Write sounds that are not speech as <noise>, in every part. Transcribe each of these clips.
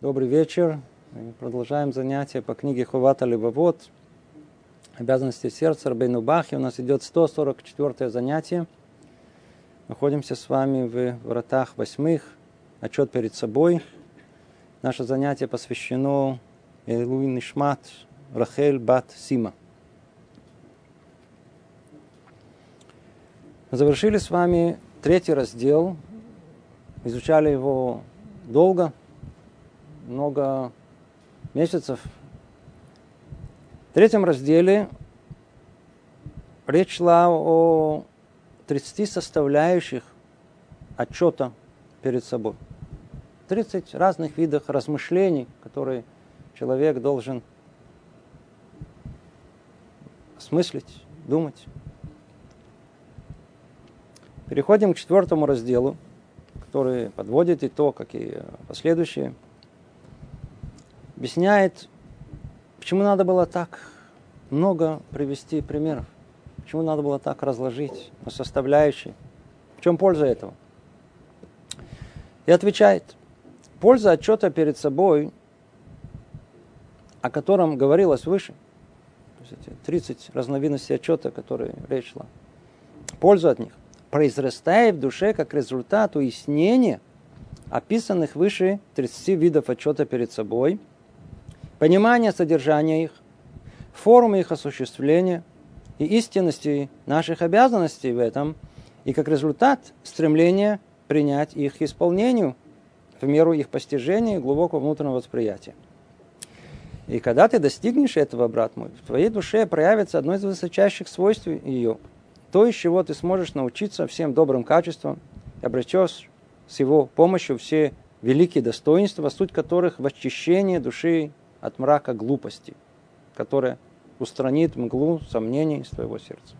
Добрый вечер. Мы продолжаем занятия по книге Хувата Левовод. Обязанности сердца Рабейну Бахи. У нас идет 144 занятие. Находимся с вами в вратах восьмых. Отчет перед собой. Наше занятие посвящено Элуи Нишмат Рахель Бат Сима. Мы завершили с вами третий раздел. Изучали его долго, много месяцев. В третьем разделе речь шла о 30 составляющих отчета перед собой. 30 разных видов размышлений, которые человек должен осмыслить, думать. Переходим к четвертому разделу, который подводит итог, как и последующие – объясняет, почему надо было так много привести примеров, почему надо было так разложить на составляющие, в чем польза этого. И отвечает, польза отчета перед собой, о котором говорилось выше, то есть эти 30 разновидностей отчета, которые речь шла, польза от них произрастает в душе как результат уяснения описанных выше 30 видов отчета перед собой – понимание содержания их, формы их осуществления и истинности наших обязанностей в этом, и как результат стремление принять их исполнению в меру их постижения и глубокого внутреннего восприятия. И когда ты достигнешь этого, брат мой, в твоей душе проявится одно из высочайших свойств ее, то, из чего ты сможешь научиться всем добрым качествам, и обретешь с его помощью все великие достоинства, суть которых в очищении души от мрака глупости, которая устранит мглу сомнений из твоего сердца.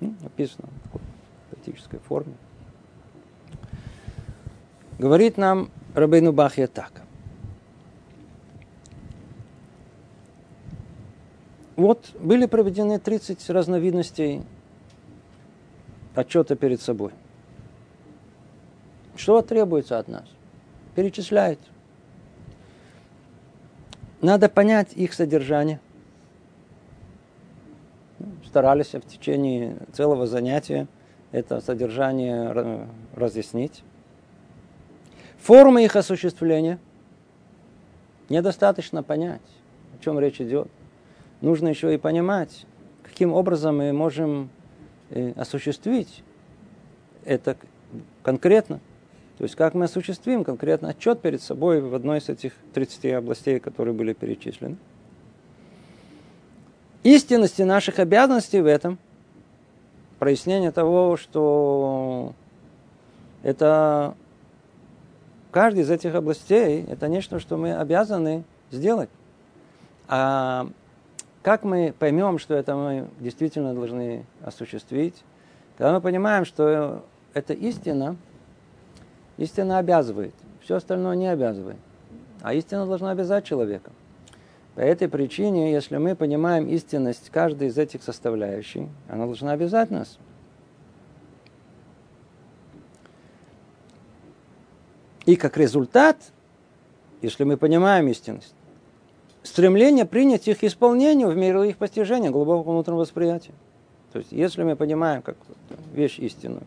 Ну, написано в такой поэтической форме. Говорит нам Рабейну Бахья так. Вот были проведены 30 разновидностей отчета перед собой. Что требуется от нас? Перечисляет надо понять их содержание. Старались в течение целого занятия это содержание разъяснить. Формы их осуществления недостаточно понять, о чем речь идет. Нужно еще и понимать, каким образом мы можем э, осуществить это конкретно. То есть как мы осуществим конкретно отчет перед собой в одной из этих 30 областей, которые были перечислены. Истинности наших обязанностей в этом, прояснение того, что это каждый из этих областей, это нечто, что мы обязаны сделать. А как мы поймем, что это мы действительно должны осуществить, когда мы понимаем, что это истина – Истина обязывает, все остальное не обязывает. А истина должна обязать человека. По этой причине, если мы понимаем истинность каждой из этих составляющих, она должна обязать нас. И как результат, если мы понимаем истинность, стремление принять их исполнение в меру их постижения, глубокого внутреннего восприятия. То есть, если мы понимаем как вещь истинную,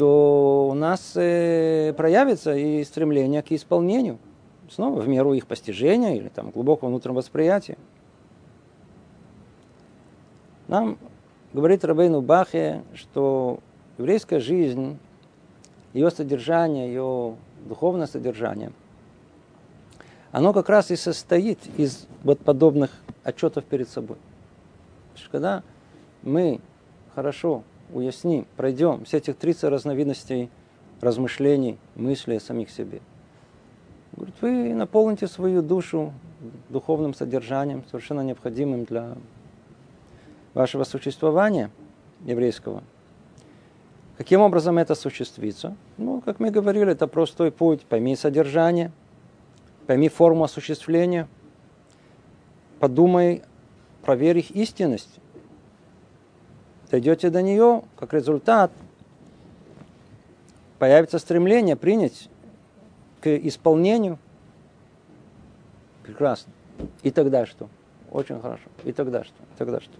то у нас э, проявится и стремление к исполнению. Снова в меру их постижения или там, глубокого внутреннего восприятия. Нам говорит Рабейну Бахе, что еврейская жизнь, ее содержание, ее духовное содержание, оно как раз и состоит из вот подобных отчетов перед собой. Когда мы хорошо уясним, пройдем все этих 30 разновидностей размышлений, мыслей о самих себе. Говорит, вы наполните свою душу духовным содержанием, совершенно необходимым для вашего существования еврейского. Каким образом это осуществится? Ну, как мы говорили, это простой путь. Пойми содержание, пойми форму осуществления, подумай, проверь их истинность дойдете до нее, как результат появится стремление принять к исполнению Прекрасно. И тогда что? Очень хорошо. И тогда что? И тогда что?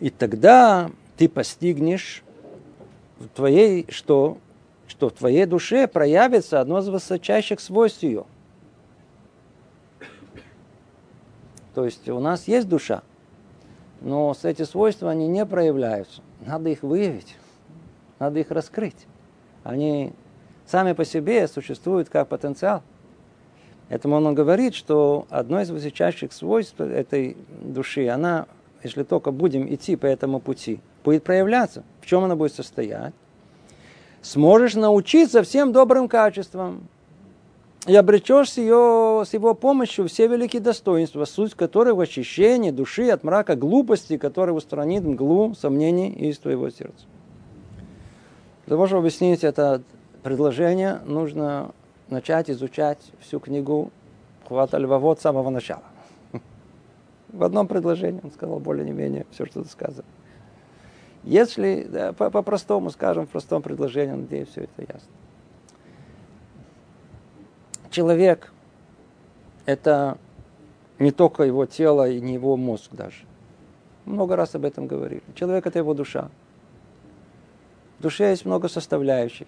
И тогда ты постигнешь в твоей, что, что в твоей душе проявится одно из высочайших свойств ее. То есть у нас есть душа, но эти свойства, они не проявляются. Надо их выявить, надо их раскрыть. Они сами по себе существуют как потенциал. Этому он говорит, что одно из высочайших свойств этой души, она, если только будем идти по этому пути, будет проявляться. В чем она будет состоять? Сможешь научиться всем добрым качествам, и обретешь с, ее, с его помощью все великие достоинства, суть которых в очищении души от мрака глупости, который устранит мглу сомнений из твоего сердца. Для того, чтобы объяснить это предложение, нужно начать изучать всю книгу Хвата Львовод с самого начала. В одном предложении он сказал более-менее все, что сказано. Если да, по-простому скажем, в простом предложении, надеюсь, все это ясно. Человек – это не только его тело и не его мозг даже. Много раз об этом говорили. Человек – это его душа. В душе есть много составляющих.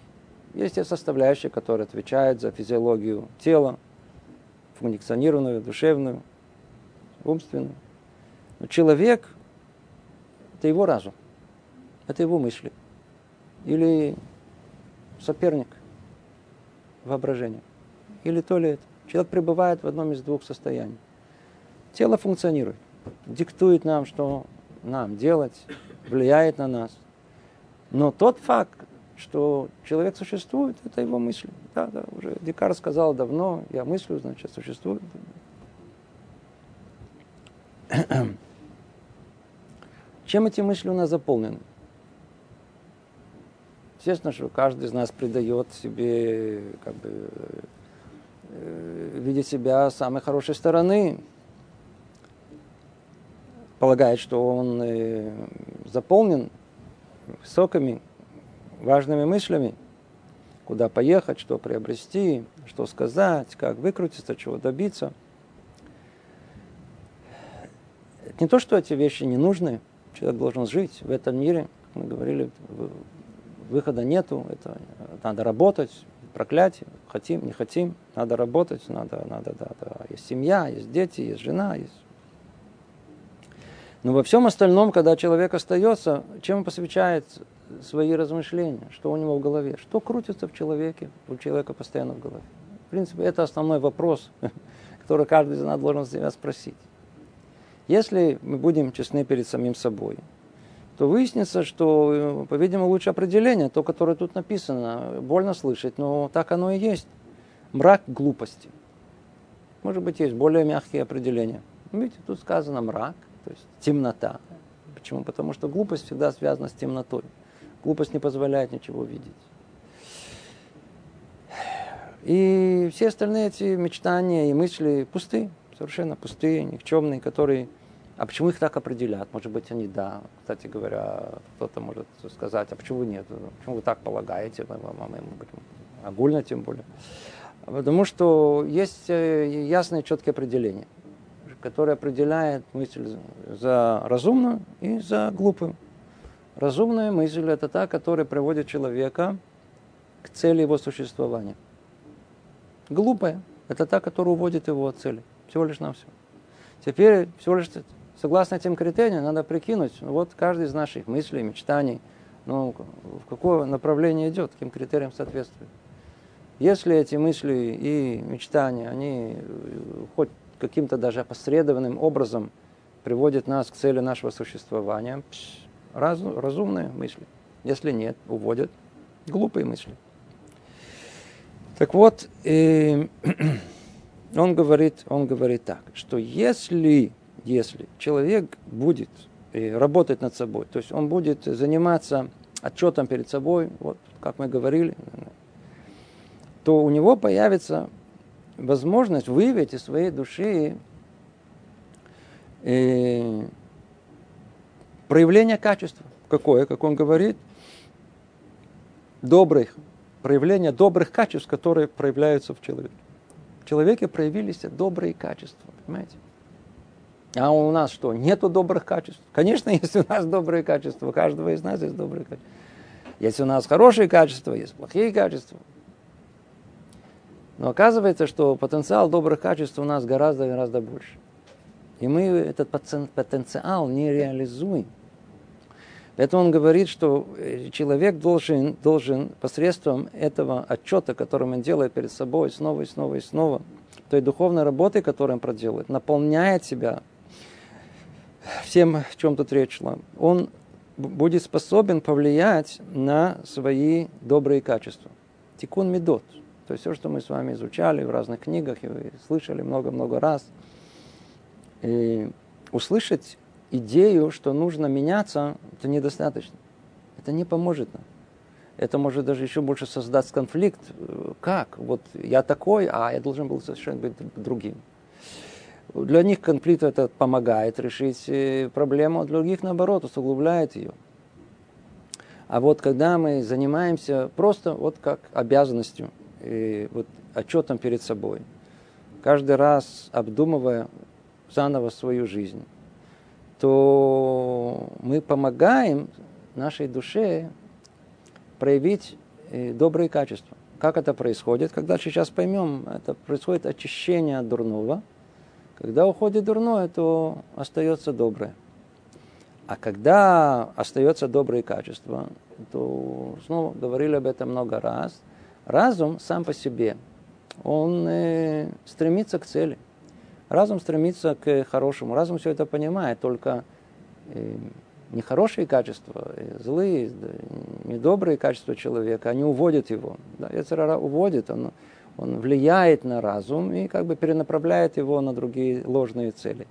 Есть те составляющие, которые отвечают за физиологию тела, функционированную, душевную, умственную. Но человек – это его разум, это его мысли. Или соперник, воображение. Или то ли это. Человек пребывает в одном из двух состояний. Тело функционирует, диктует нам, что нам делать, влияет на нас. Но тот факт, что человек существует, это его мысли. Да, да, уже Декар сказал давно, я мыслю, значит, существует. <clears throat> Чем эти мысли у нас заполнены? Естественно, что каждый из нас придает себе, как бы, видит себя с самой хорошей стороны, полагает, что он э, заполнен высокими важными мыслями, куда поехать, что приобрести, что сказать, как выкрутиться, чего добиться. Это не то, что эти вещи не нужны, человек должен жить в этом мире, мы говорили, выхода нету, это надо работать, проклятие, хотим, не хотим, надо работать, надо, надо, да, да. Есть семья, есть дети, есть жена, есть но во всем остальном, когда человек остается, чем он посвящает свои размышления, что у него в голове, что крутится в человеке, у человека постоянно в голове. В принципе, это основной вопрос, <laughs> который каждый из нас должен себя спросить. Если мы будем честны перед самим собой, то выяснится, что, по-видимому, лучшее определение, то, которое тут написано, больно слышать, но так оно и есть. Мрак глупости. Может быть, есть более мягкие определения. Видите, тут сказано мрак, то есть темнота. Почему? Потому что глупость всегда связана с темнотой. Глупость не позволяет ничего видеть. И все остальные эти мечтания и мысли пустые, совершенно пустые, никчемные, которые... А почему их так определят? Может быть, они да. Кстати говоря, кто-то может сказать, а почему нет? Почему вы так полагаете? Огульно тем более. Потому что есть э, ясные, четкие определения который определяет мысль за разумную и за глупую. Разумная мысль – это та, которая приводит человека к цели его существования. Глупая – это та, которая уводит его от цели. Всего лишь на все. Теперь, всего лишь согласно этим критериям, надо прикинуть, ну, вот каждый из наших мыслей, мечтаний, ну, в какое направление идет, каким критериям соответствует. Если эти мысли и мечтания, они хоть каким-то даже опосредованным образом приводит нас к цели нашего существования, разум, разумные мысли. Если нет, уводят глупые мысли. Так вот, э, <clears throat> он, говорит, он говорит так, что если, если человек будет э, работать над собой, то есть он будет заниматься отчетом перед собой, вот как мы говорили, то у него появится возможность выявить из своей души э, проявление качества. Какое, как он говорит, добрых, проявление добрых качеств, которые проявляются в человеке. В человеке проявились добрые качества, понимаете? А у нас что, нету добрых качеств? Конечно, <laughs> есть у нас добрые качества, у каждого из нас есть добрые качества. Есть у нас хорошие качества, есть плохие качества. Но оказывается, что потенциал добрых качеств у нас гораздо-гораздо больше. И мы этот потенциал не реализуем. Поэтому он говорит, что э, человек должен, должен посредством этого отчета, который он делает перед собой снова и снова и снова, той духовной работы, которую он проделывает, наполняет себя всем, в чем тут речь шла, он будет способен повлиять на свои добрые качества. Тикун медот. То есть все, что мы с вами изучали в разных книгах и слышали много-много раз. И услышать идею, что нужно меняться, это недостаточно. Это не поможет нам. Это может даже еще больше создать конфликт. Как? Вот я такой, а я должен был совершенно быть другим. Для них конфликт это помогает решить э, проблему, для других, наоборот, усугубляет ее. А вот когда мы занимаемся просто вот как обязанностью, и вот отчетом перед собой, каждый раз обдумывая заново свою жизнь, то мы помогаем нашей душе проявить э, добрые качества. Как это происходит? Когда сейчас поймем, это происходит очищение от дурного – когда уходит дурное, то остается доброе. А когда остается добрые качества, то снова говорили об этом много раз. Разум сам по себе, он э, стремится к цели. Разум стремится к хорошему. Разум все это понимает, только э, нехорошие качества, э, злые, недобрые качества человека, они уводят его. Да, Яцерара уводит, он он влияет на разум и как бы перенаправляет его на другие ложные цели.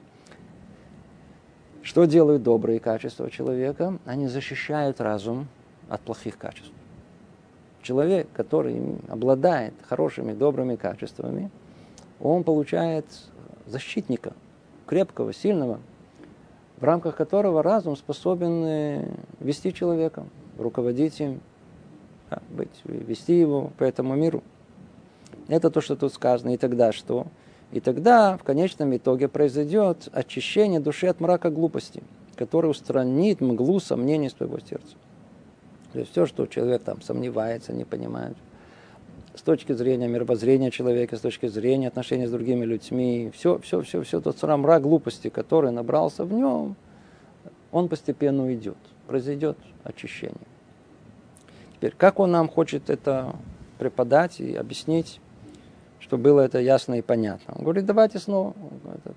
Что делают добрые качества человека? Они защищают разум от плохих качеств. Человек, который обладает хорошими, добрыми качествами, он получает защитника, крепкого, сильного, в рамках которого разум способен э, вести человека, руководить им, быть, вести его по этому миру – это то, что тут сказано. И тогда что? И тогда в конечном итоге произойдет очищение души от мрака глупости, который устранит мглу сомнений из твоего сердца. То есть все, что человек там сомневается, не понимает, с точки зрения мировоззрения человека, с точки зрения отношений с другими людьми, все, все, все, все тот самый мрак глупости, который набрался в нем, он постепенно уйдет, произойдет очищение. Теперь, как он нам хочет это преподать и объяснить? Чтобы было это ясно и понятно. Он говорит, давайте снова.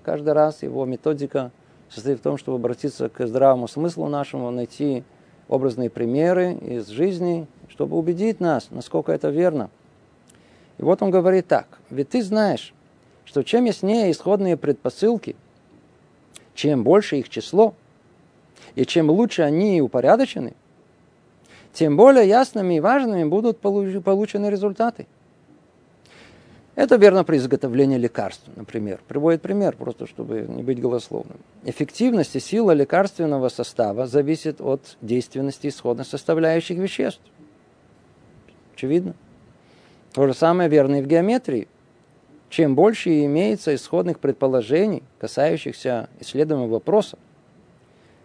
Каждый раз его методика состоит в том, чтобы обратиться к здравому смыслу нашему, найти образные примеры из жизни, чтобы убедить нас, насколько это верно. И вот он говорит так. Ведь ты знаешь, что чем яснее исходные предпосылки, чем больше их число, и чем лучше они упорядочены, тем более ясными и важными будут получены результаты. Это верно при изготовлении лекарств, например. Приводит пример, просто чтобы не быть голословным. Эффективность и сила лекарственного состава зависит от действенности исходных составляющих веществ. Очевидно. То же самое верно и в геометрии. Чем больше имеется исходных предположений, касающихся исследуемого вопроса,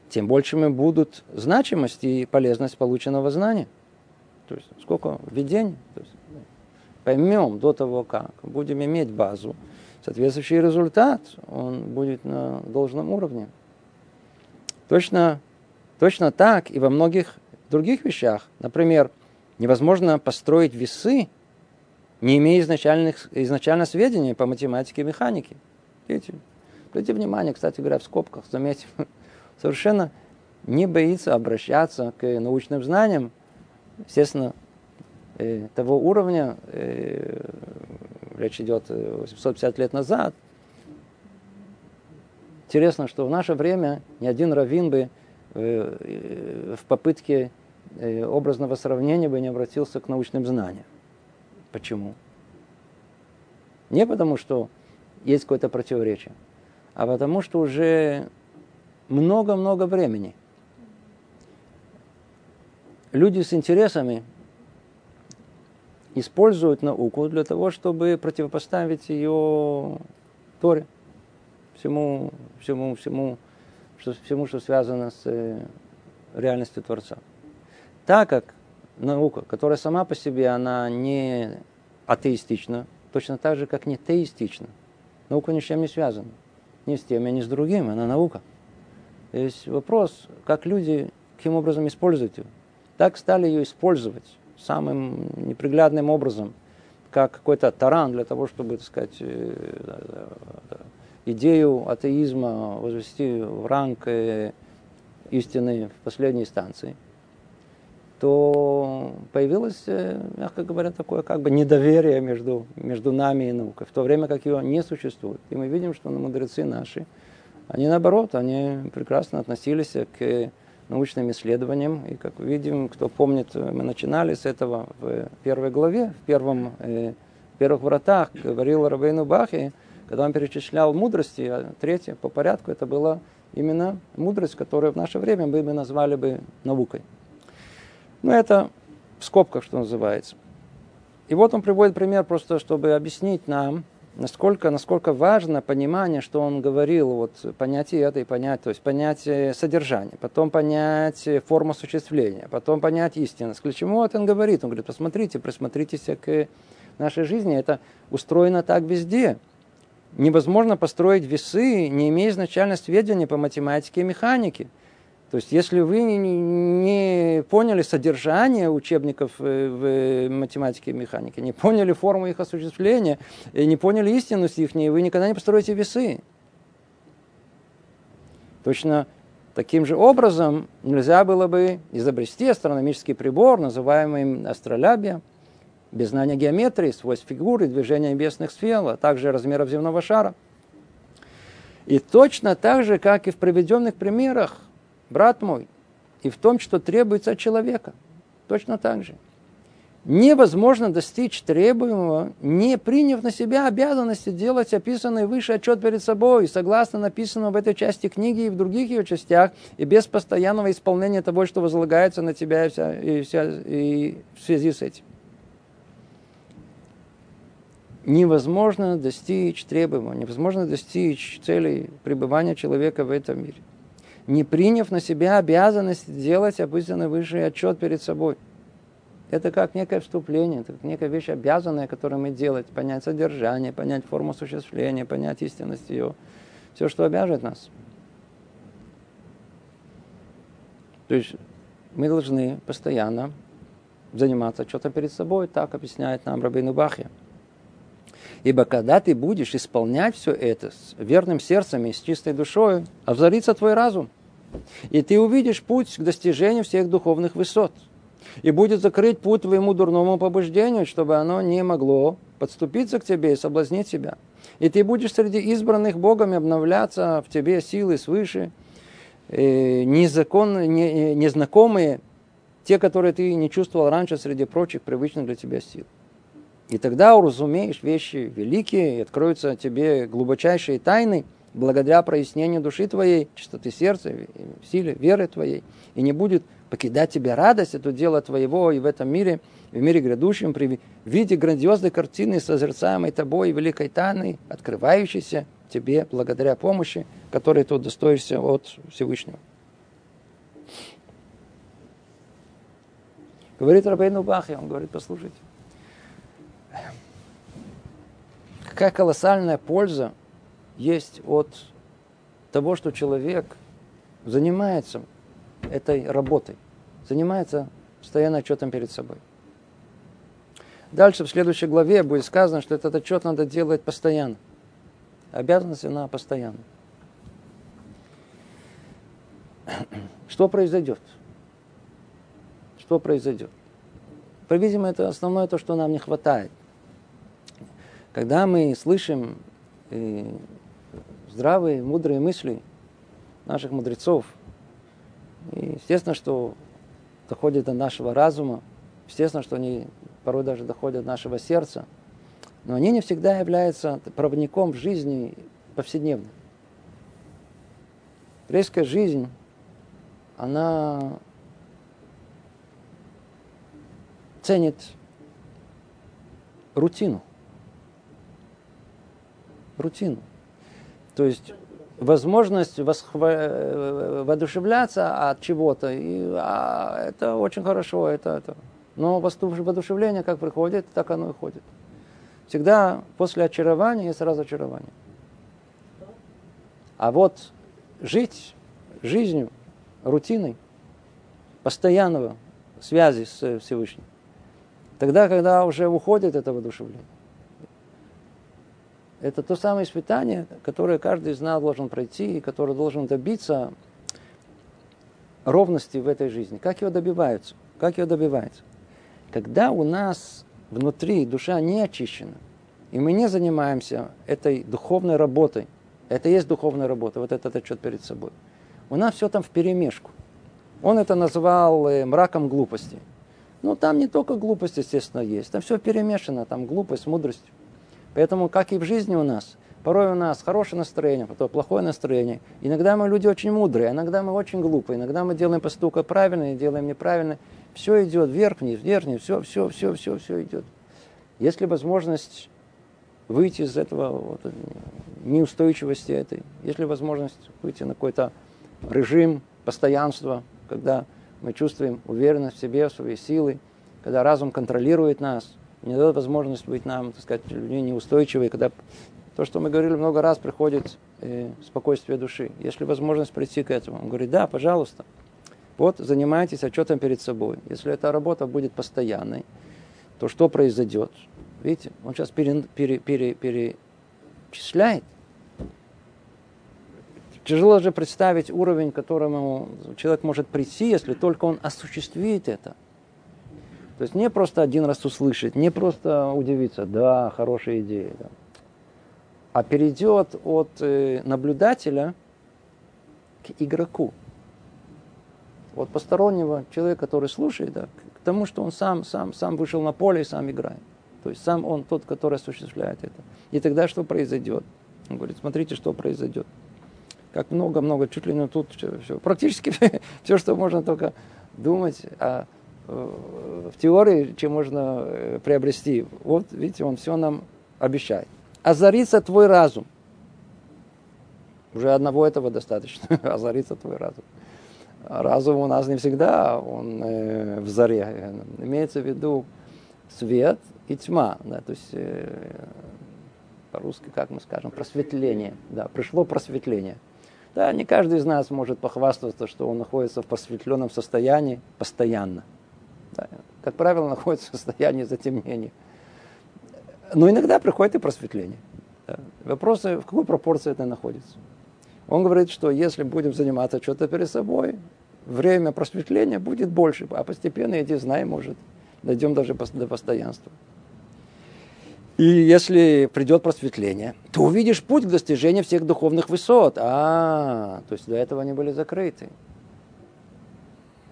тем большими будут значимость и полезность полученного знания. То есть сколько введений, то есть поймем до того, как будем иметь базу, соответствующий результат, он будет на должном уровне. Точно, точно так и во многих других вещах. Например, невозможно построить весы, не имея изначальных, изначально сведений по математике и механике. Видите? Обратите внимание, кстати говоря, в скобках, заметьте, <laughs> совершенно не боится обращаться к научным знаниям. Естественно, того уровня, э, речь идет 850 лет назад. Интересно, что в наше время ни один раввин бы э, в попытке образного сравнения бы не обратился к научным знаниям. Почему? Не потому, что есть какое-то противоречие, а потому, что уже много-много времени люди с интересами используют науку для того, чтобы противопоставить ее Торе, всему, всему, всему, что, всему, что связано с э, реальностью Творца. Так как наука, которая сама по себе, она не атеистична, точно так же, как не теистична. Наука ни с чем не связана. Ни с тем, ни с другим, она наука. Есть вопрос, как люди каким образом используют ее. Так стали ее использовать самым неприглядным образом, как какой-то таран для того, чтобы, так сказать, э, идею атеизма возвести в ранг э, истины в последней инстанции, то появилось, э, мягко говоря, такое как бы недоверие между, между нами и наукой, в то время как ее не существует. И мы видим, что мудрецы наши, они наоборот, они прекрасно относились к научным исследованиям. И как видим, кто помнит, мы начинали с этого в первой главе, в, первом, э, в первых вратах, говорил Рабейну Бахи, когда он перечислял мудрости, а третье по порядку, это была именно мудрость, которую в наше время мы бы назвали бы наукой. Но это в скобках, что называется. И вот он приводит пример просто, чтобы объяснить нам, насколько, насколько важно понимание, что он говорил, вот понятие это и понять, то есть понятие содержания, потом понять форму осуществления, потом понять истинность. К чему вот он говорит? Он говорит, посмотрите, присмотритесь к нашей жизни, это устроено так везде. Невозможно построить весы, не имея изначально сведения по математике и механике. То есть, если вы не поняли содержание учебников э, в математике и механике, не поняли форму их осуществления, не поняли истинность их, вы никогда не построите весы. Точно таким же образом нельзя было бы изобрести астрономический прибор, называемый астролябия, без знания геометрии, свойств фигуры, движения небесных сфер, а также размеров земного шара. И точно так же, как и в приведенных примерах, брат мой, и в том, что требуется от человека. Точно так же. Невозможно достичь требуемого, не приняв на себя обязанности делать описанный выше отчет перед собой, согласно написанному в этой части книги и в других ее частях, и без постоянного исполнения того, что возлагается на тебя и, вся, и, вся, и в связи с этим. Невозможно достичь требуемого, невозможно достичь целей пребывания человека в этом мире – не приняв на себя обязанность делать описанный высший отчет перед собой. Это как некое вступление, это как некая вещь обязанная, которую мы делать, понять содержание, понять форму осуществления, понять истинность ее. Все, что обяжет нас. То есть мы должны постоянно заниматься что-то перед собой, так объясняет нам Рабейну Бахья. Ибо когда ты будешь исполнять все это с верным сердцем и с чистой душой, озарится твой разум. И ты увидишь путь к достижению всех духовных высот. И будет закрыть путь твоему дурному побуждению, чтобы оно не могло подступиться к тебе и соблазнить тебя. И ты будешь среди избранных Богом обновляться в тебе силы свыше, э, незаконные, не, э, незнакомые, те, которые ты не чувствовал раньше среди прочих привычных для тебя сил. И тогда уразумеешь вещи великие, и откроются тебе глубочайшие тайны, благодаря прояснению души твоей, чистоты сердца, силе, веры твоей. И не будет покидать тебя радость, это дело твоего и в этом мире, в мире грядущем, при виде грандиозной картины, созерцаемой тобой, великой тайны, открывающейся тебе благодаря помощи, которой ты удостоишься от Всевышнего. Говорит Рабейну Бахи, он говорит, послушайте, какая колоссальная польза есть от того, что человек занимается этой работой, занимается постоянно отчетом перед собой. Дальше в следующей главе будет сказано, что этот отчет надо делать постоянно. Обязанность она постоянно. <clears throat> Что произойдет? Что произойдет? По-видимому, это основное то, что нам не хватает. Когда мы слышим э, здравые, мудрые мысли наших мудрецов, и естественно, что доходит до нашего разума, естественно, что они порой даже доходят до нашего сердца, но они не всегда являются проводником в жизни повседневной. Еврейская жизнь, она ценит рутину. Рутину. То есть возможность восхва... Э, воодушевляться от чего-то, и, а, это очень хорошо, это, это. Но воодушевление как приходит, так оно и ходит. Всегда после очарования есть разочарование. А вот жить жизнью, рутиной, постоянного связи с Всевышним, тогда, когда уже уходит это воодушевление, это то самое испытание, которое каждый из нас должен пройти, и которое должен добиться ровности в этой жизни. Как его добиваются? Как его добиваются? Когда у нас внутри душа не очищена, и мы не занимаемся этой духовной работой, это есть духовная работа, вот этот отчет перед собой. У нас все там в перемешку. Он это назвал э, мраком глупости. Ну, там не только глупость, естественно, есть. Там все перемешано, там глупость, мудрость. Поэтому, как и в жизни у нас, порой у нас хорошее настроение, потом плохое настроение. Иногда мы люди очень мудрые, иногда мы очень глупые, иногда мы делаем поступка правильно делаем неправильно. Все идет вверх, вниз, вверх, вниз, все, все, все, все, все идет. Если возможность выйти из этого вот, неустойчивости этой, есть ли возможность выйти на какой-то режим постоянства, когда мы чувствуем уверенность в себе, в своей силы, когда разум контролирует нас, не дает возможность быть нам, так сказать, людьми неустойчивыми, когда то, что мы говорили много раз, приходит э, спокойствие души. Есть ли возможность прийти к этому? Он говорит, да, пожалуйста. Вот занимайтесь отчетом перед собой. Если эта работа будет постоянной, то что произойдет? Видите, он сейчас пере, пере, пере, перечисляет. Тяжело же представить уровень, к которому человек может прийти, если только он осуществит это. То есть не просто один раз услышать, не просто удивиться, да, хорошая идея, да. а перейдет от э, наблюдателя к игроку. От постороннего человека, который слушает, да, к тому, что он сам, сам, сам вышел на поле и сам играет. То есть сам он тот, который осуществляет это. И тогда что произойдет? Он говорит, смотрите, что произойдет. Как много-много, чуть ли не тут все. Практически <laughs> все, что можно только думать о, в теории, чем можно э, приобрести. Вот, видите, он все нам обещает. Озарится твой разум. Уже одного этого достаточно. <laughs> Озарится твой разум. Разум у нас не всегда он э, в заре. Имеется в виду свет и тьма. Да, то есть э, по-русски, как мы скажем, просветление. Да, пришло просветление. Да, не каждый из нас может похвастаться, что он находится в просветленном состоянии постоянно. Да, как правило, <laughs> находится в состоянии затемнения. Но иногда приходит и просветление. Да. Вопрос, в какой пропорции это находится. Он говорит, что если будем заниматься что-то перед собой, время просветления будет больше, а постепенно, иди, знай, может, дойдем даже до постоянства. И если придет просветление, то увидишь путь к достижению всех духовных высот. А, то есть до этого они были закрыты.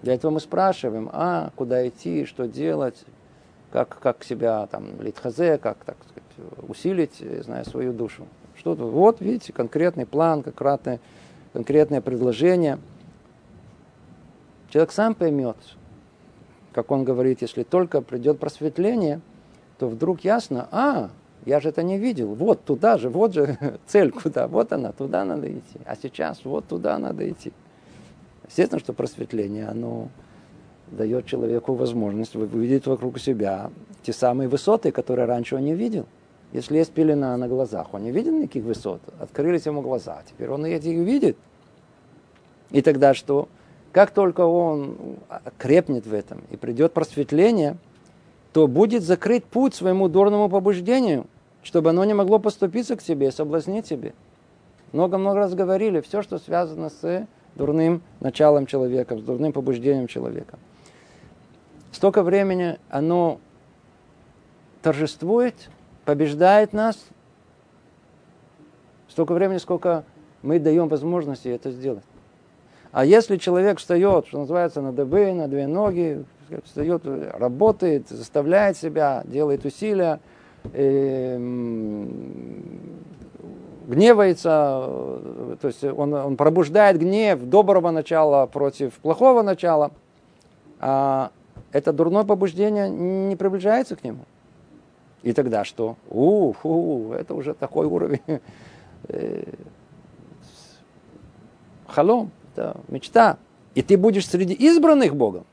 Для этого мы спрашиваем, а, куда идти, что делать, как, как себя там литхазе, как так сказать, усилить, зная свою душу. Что-то, вот, видите, конкретный план, конкретное, конкретное предложение. Человек сам поймет, как он говорит, если только придет просветление, то вдруг ясно, а, я же это не видел, вот туда же, вот же <laughs> цель куда, вот она, туда надо идти. А сейчас вот туда надо идти. Естественно, что просветление, оно дает человеку возможность увидеть вокруг себя те самые высоты, которые раньше он не видел. Если есть пелена на глазах, он не видел никаких высот. Открылись ему глаза, теперь он эти видит. И тогда что? Как только он крепнет в этом и придет просветление, то будет закрыть путь своему дурному побуждению, чтобы оно не могло поступиться к тебе, соблазнить тебе. Много-много раз говорили, все, что связано с дурным началом человека, с дурным побуждением человека. Столько времени оно торжествует, побеждает нас, столько времени, сколько мы даем возможности это сделать. А если человек встает, что называется, на дыбы, на две ноги, встает, работает, заставляет себя, делает усилия, э, гневается, то есть он, он пробуждает гнев доброго начала против плохого начала, а это дурное побуждение не приближается к нему. И тогда что? У, у это уже такой уровень э, халом, это мечта. И ты будешь среди избранных Богом.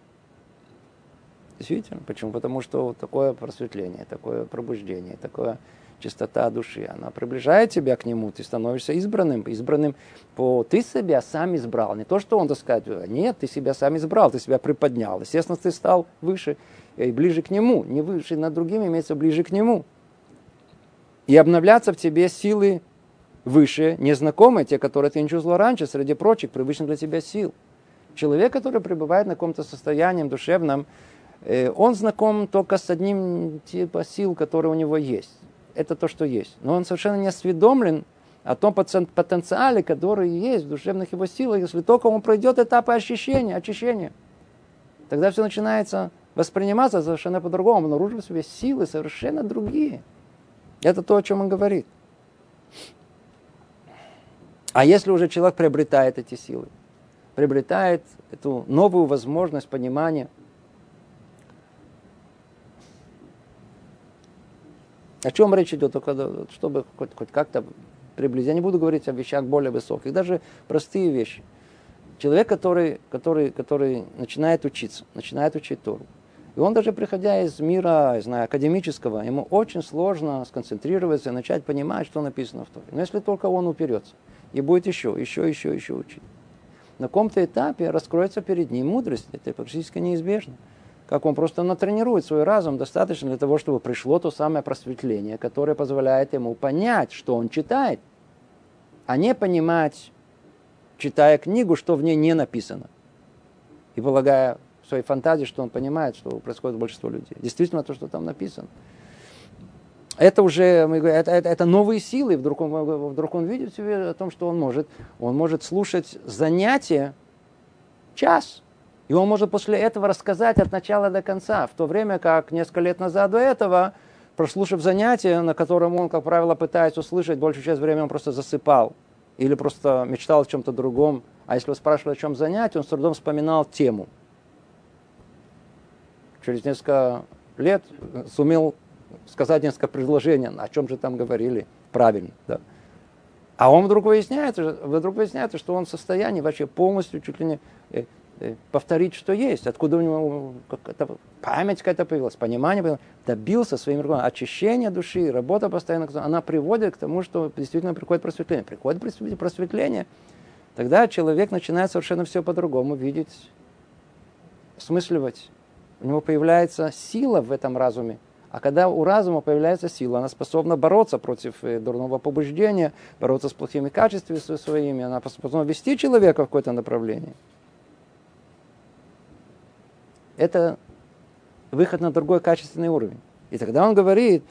Действительно. Почему? Потому что такое просветление, такое пробуждение, такое чистота души, она приближает тебя к нему, ты становишься избранным, избранным по... Ты себя сам избрал, не то, что он, так сказать, нет, ты себя сам избрал, ты себя приподнял. Естественно, ты стал выше и ближе к нему, не выше над другими, имеется ближе к нему. И обновляться в тебе силы выше, незнакомые, те, которые ты не чувствовал раньше, среди прочих, привычных для тебя сил. Человек, который пребывает на каком-то состоянии душевном, э, он знаком только с одним типа сил, которые у него есть это то, что есть. Но он совершенно не осведомлен о том потенциале, который есть в душевных его силах, если только он пройдет этапы ощущения, очищения. Тогда все начинается восприниматься совершенно по-другому. Он обнаруживает в себе силы совершенно другие. Это то, о чем он говорит. А если уже человек приобретает эти силы, приобретает эту новую возможность понимания – О чем речь идет, только чтобы хоть, хоть как-то приблизить. Я не буду говорить о вещах более высоких, даже простые вещи. Человек, который, который, который начинает учиться, начинает учить Тору, и он даже приходя из мира, не знаю, академического, ему очень сложно сконцентрироваться и начать понимать, что написано в Торе. Но если только он уперется и будет еще, еще, еще, еще учить. На каком-то этапе раскроется перед ним мудрость. Это практически неизбежно как он просто натренирует свой разум достаточно для того, чтобы пришло то самое просветление, которое позволяет ему понять, что он читает, а не понимать, читая книгу, что в ней не написано. И полагая в своей фантазии, что он понимает, что происходит большинство людей. Действительно, то, что там написано. Это уже, это, это, это новые силы. Вдруг он, вдруг он видит себе о том, что он может, он может слушать занятия час, и он может после этого рассказать от начала до конца, в то время как несколько лет назад до этого, прослушав занятие, на котором он, как правило, пытается услышать, большую часть времени он просто засыпал или просто мечтал о чем-то другом. А если вы спрашивали, о чем занятие, он с трудом вспоминал тему. Через несколько лет сумел сказать несколько предложений, о чем же там говорили правильно. Да. А он вдруг выясняется, вдруг выясняется, что он в состоянии вообще полностью чуть ли не Э, повторить, что есть, откуда у него какая-то память какая-то появилась, понимание появилось, добился своим руками очищения души, работа постоянно, она приводит к тому, что действительно приходит просветление. Приходит просветление, тогда человек начинает совершенно все по-другому видеть, осмысливать. У него появляется сила в этом разуме. А когда у разума появляется сила, она способна бороться против э, дурного побуждения, бороться с плохими качествами своими, она способна вести человека в какое-то направление это выход на другой качественный уровень. И тогда он говорит,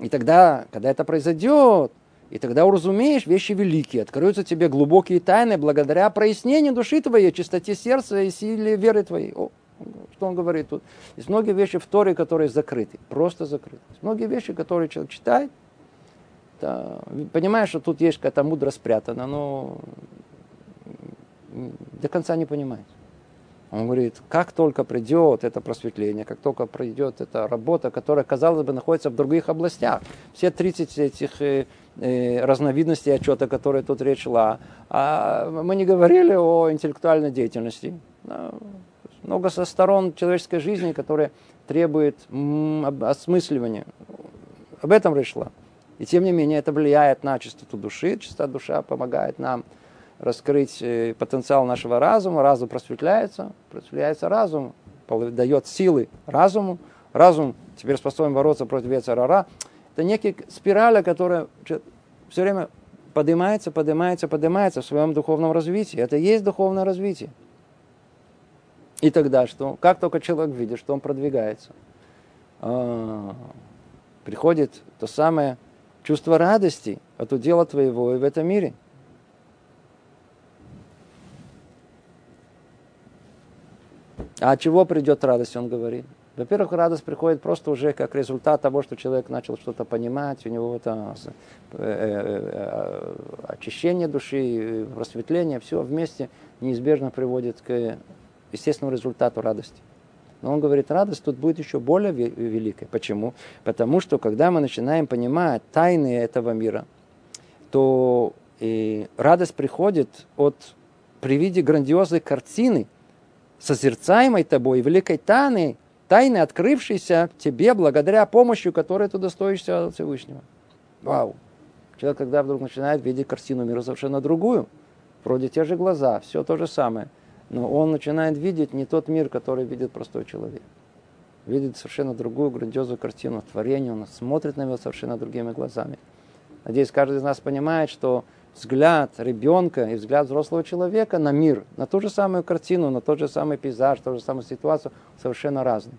и тогда, когда это произойдет, и тогда уразумеешь вещи великие, откроются тебе глубокие тайны благодаря прояснению души твоей, чистоте сердца и силе веры твоей. О, что он говорит тут? Есть многие вещи в Торе, которые закрыты, просто закрыты. Есть многие вещи, которые человек читает, да, понимаешь, что тут есть какая-то мудрость спрятана, но до конца не понимает. Он говорит, как только придет это просветление, как только придет эта работа, которая, казалось бы, находится в других областях, все 30 этих э, э, разновидностей отчета, которые тут речь шла, а мы не говорили о интеллектуальной деятельности. Много со сторон человеческой жизни, которые требует осмысливания. Об этом речь шла. И тем не менее это влияет на чистоту души. Чистота душа помогает нам раскрыть э, потенциал нашего разума, разум просветляется, просветляется разум, дает силы разуму, разум теперь способен бороться против Ецарара. Это некая спираль, которая все время поднимается, поднимается, поднимается в своем духовном развитии. Это и есть духовное развитие. И тогда что? Как только человек видит, что он продвигается, а, приходит то самое чувство радости от удела твоего и в этом мире – А от чего придет радость, он говорит? Во-первых, радость приходит просто уже как результат того, что человек начал что-то понимать, у него это э, очищение души, просветление, все вместе неизбежно приводит к естественному результату радости. Но он говорит, радость тут будет еще более великой. Почему? Потому что когда мы начинаем понимать тайны этого мира, то и радость приходит от при виде грандиозной картины, созерцаемой тобой, великой тайны, тайны, открывшейся тебе благодаря помощи, которой ты достоишься от Всевышнего. Вау! Человек, когда вдруг начинает видеть картину мира совершенно другую, вроде те же глаза, все то же самое, но он начинает видеть не тот мир, который видит простой человек. Видит совершенно другую грандиозную картину творения, он смотрит на него совершенно другими глазами. Надеюсь, каждый из нас понимает, что взгляд ребенка и взгляд взрослого человека на мир, на ту же самую картину, на тот же самый пейзаж, ту же самую ситуацию совершенно разный.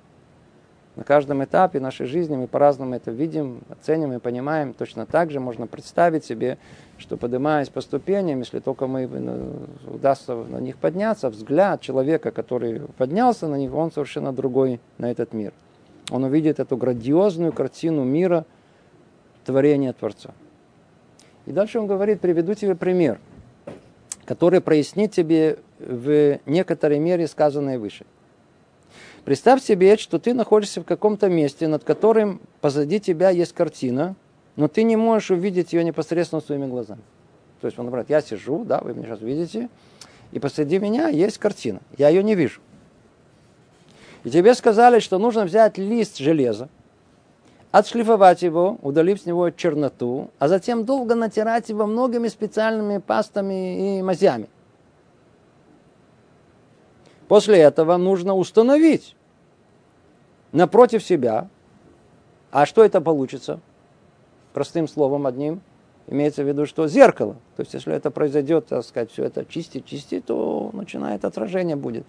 На каждом этапе нашей жизни мы по-разному это видим, оценим и понимаем. Точно так же можно представить себе, что поднимаясь по ступеням, если только мы ну, удастся на них подняться, взгляд человека, который поднялся на них, он совершенно другой на этот мир. Он увидит эту грандиозную картину мира творения Творца. И дальше он говорит, приведу тебе пример, который прояснит тебе в некоторой мере сказанное выше. Представь себе, что ты находишься в каком-то месте, над которым позади тебя есть картина, но ты не можешь увидеть ее непосредственно своими глазами. То есть, он говорит, я сижу, да, вы меня сейчас видите, и посреди меня есть картина, я ее не вижу. И тебе сказали, что нужно взять лист железа, отшлифовать его, удалив с него черноту, а затем долго натирать его многими специальными пастами и мазями. После этого нужно установить напротив себя, а что это получится? Простым словом одним, имеется в виду, что зеркало. То есть, если это произойдет, так сказать, все это чистить, чистить, то начинает отражение будет.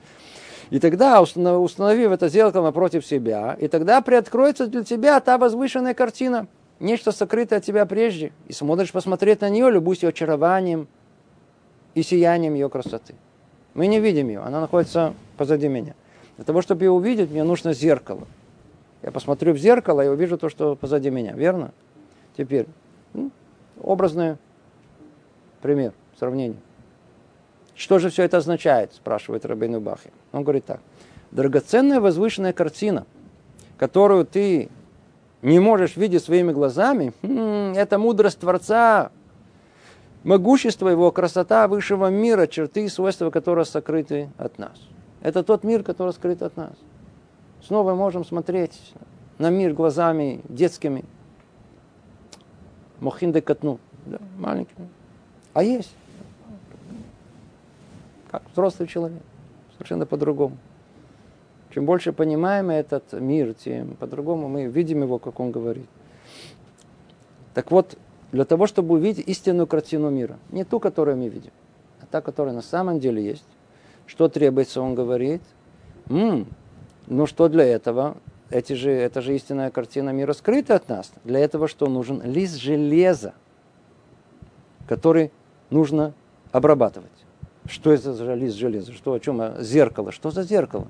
И тогда, установив это зеркало напротив себя, и тогда приоткроется для тебя та возвышенная картина, нечто сокрытое от тебя прежде. И смотришь посмотреть на нее, любуйся ее очарованием и сиянием ее красоты. Мы не видим ее, она находится позади меня. Для того, чтобы ее увидеть, мне нужно зеркало. Я посмотрю в зеркало и увижу то, что позади меня, верно? Теперь, ну, образный пример, сравнение. Что же все это означает, спрашивает Рабейну Бахи. Он говорит так. Драгоценная возвышенная картина, которую ты не можешь видеть своими глазами, хм, это мудрость Творца, могущество его, красота высшего мира, черты и свойства которого сокрыты от нас. Это тот мир, который скрыт от нас. Снова можем смотреть на мир глазами детскими. Мохин декатну. Да, маленькими. А есть как взрослый человек. Совершенно по-другому. Чем больше понимаем этот мир, тем по-другому мы видим его, как он говорит. Так вот, для того, чтобы увидеть истинную картину мира, не ту, которую мы видим, а та, которая на самом деле есть, что требуется, он говорит, м-м, ну что для этого? Эти же, это же истинная картина мира скрыта от нас. Для этого что нужен? Лист железа, который нужно обрабатывать. Что это за лист железа? Что, о чем? Зеркало. Что за зеркало?